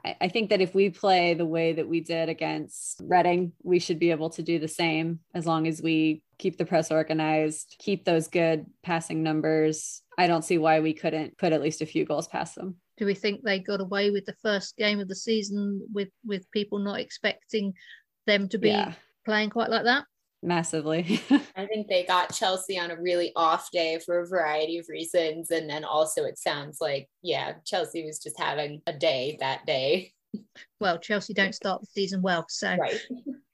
I, I think that if we play the way that we did against Reading, we should be able to do the same as long as we keep the press organized, keep those good passing numbers. I don't see why we couldn't put at least a few goals past them. Do we think they got away with the first game of the season with with people not expecting them to be Yeah. playing quite like that? Massively. I think they got Chelsea on a really off day for a variety of reasons. And then also, it sounds like, yeah, Chelsea was just having a day that day. Well, Chelsea don't start the season well, so Right.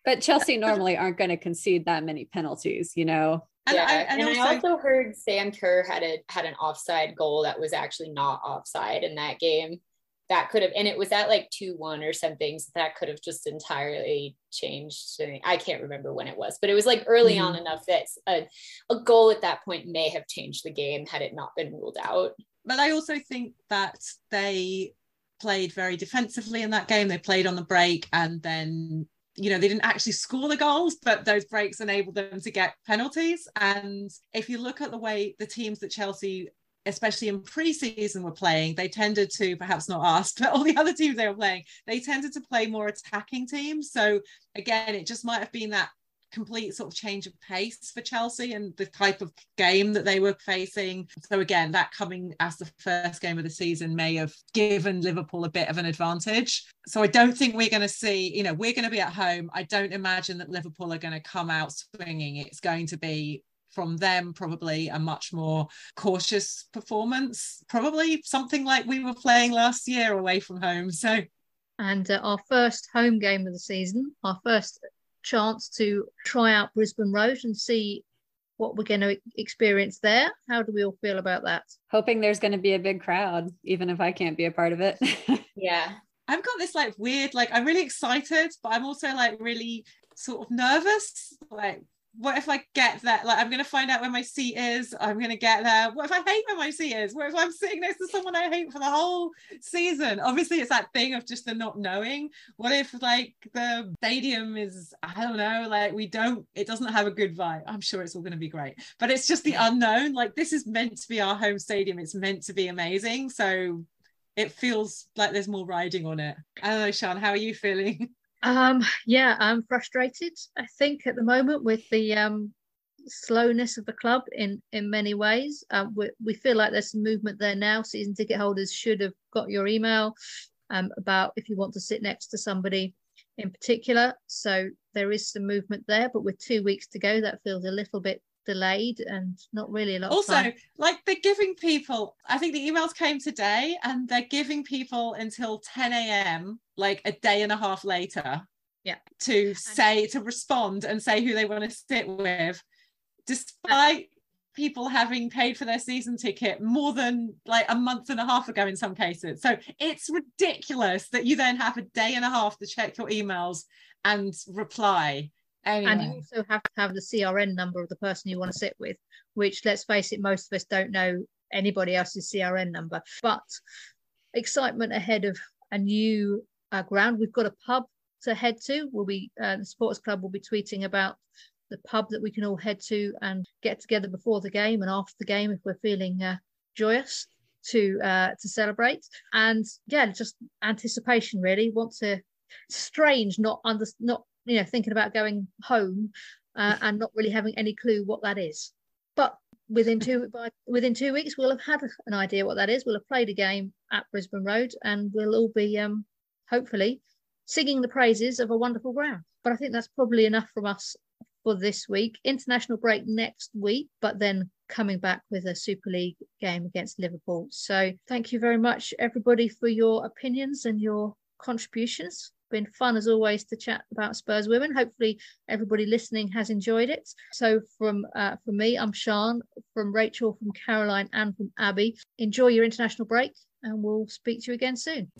but Chelsea normally aren't going to concede that many penalties, you know. And, yeah. I, and, and, I also, heard Sam Kerr had a had an offside goal that was actually not offside in that game. That could have, and it was at like 2 1 or something. So that could have just entirely changed. I can't remember when it was, but it was like early on mm-hmm. enough that a, a goal at that point may have changed the game had it not been ruled out. but I also think that they played very defensively in that game. They played on the break and then you know they didn't actually score the goals but those breaks enabled them to get penalties. And if you look at the way the teams that chelsea especially in pre-season were playing they tended to perhaps not ask, but all the other teams they were playing they tended to play more attacking teams. So again it just might have been that complete sort of change of pace for Chelsea and the type of game that they were facing. So again, that coming as the first game of the season may have given Liverpool a bit of an advantage. So I don't think we're going to see, you know, we're going to be at home. I don't imagine that Liverpool are going to come out swinging. It's going to be from them probably a much more cautious performance probably something like we were playing last year away from home so and uh, our first home game of the season our first chance to try out Brisbane Road and see what we're going to experience there. How do we all feel about that? Hoping there's going to be a big crowd, even if I can't be a part of it. yeah. I've got this like weird, like I'm really excited, but I'm also like really sort of nervous. Like what if I get that? Like, I'm going to find out where my seat is. I'm going to get there. What if I hate where my seat is? What if I'm sitting next to someone I hate for the whole season? Obviously, it's that thing of just the not knowing. What if, like, the stadium is, I don't know, like, we don't, it doesn't have a good vibe. I'm sure it's all going to be great, but it's just the unknown. Like, this is meant to be our home stadium. It's meant to be amazing. So it feels like there's more riding on it. I don't know, Sian, how are you feeling? Um, yeah, I'm frustrated. I think at the moment with the um, slowness of the club in in many ways. Um, we, we feel like there's some movement there now. Season ticket holders should have got your email um, about if you want to sit next to somebody in particular. So there is some movement there, but with two weeks to go, that feels a little bit delayed and not really a lot also like they're giving people i think the emails came today and they're giving people until 10 a.m like a day and a half later yeah. to say to respond and say who they want to sit with. Despite people having paid for their season ticket more than like a month and a half ago in some cases. So it's ridiculous that you then have a day and a half to check your emails and reply Anyway. And you also have to have the CRN number of the person you want to sit with, which let's face it, most of us don't know anybody else's CRN number. But excitement ahead of a new uh, ground. We've got a pub to head to. We'll be uh, the sports club will be tweeting about the pub that we can all head to and get together before the game and after the game if we're feeling uh, joyous to uh, to celebrate. And yeah, just anticipation really. Want to strange not under not you know thinking about going home uh, and not really having any clue what that is. But within two by within two weeks we'll have had an idea what that is. We'll have played a game at brisbane road and we'll all be um, hopefully singing the praises of a wonderful ground. But i think that's probably enough from us for this week. International break next week but then coming back with a super league game against liverpool. So thank you very much everybody for your opinions and your contributions been fun as always to chat about Spurs women. Hopefully, everybody listening has enjoyed it. So, from uh, from me, I'm Sian, from Rachel, from Caroline, and from Abbie. Enjoy your international break, and we'll speak to you again soon.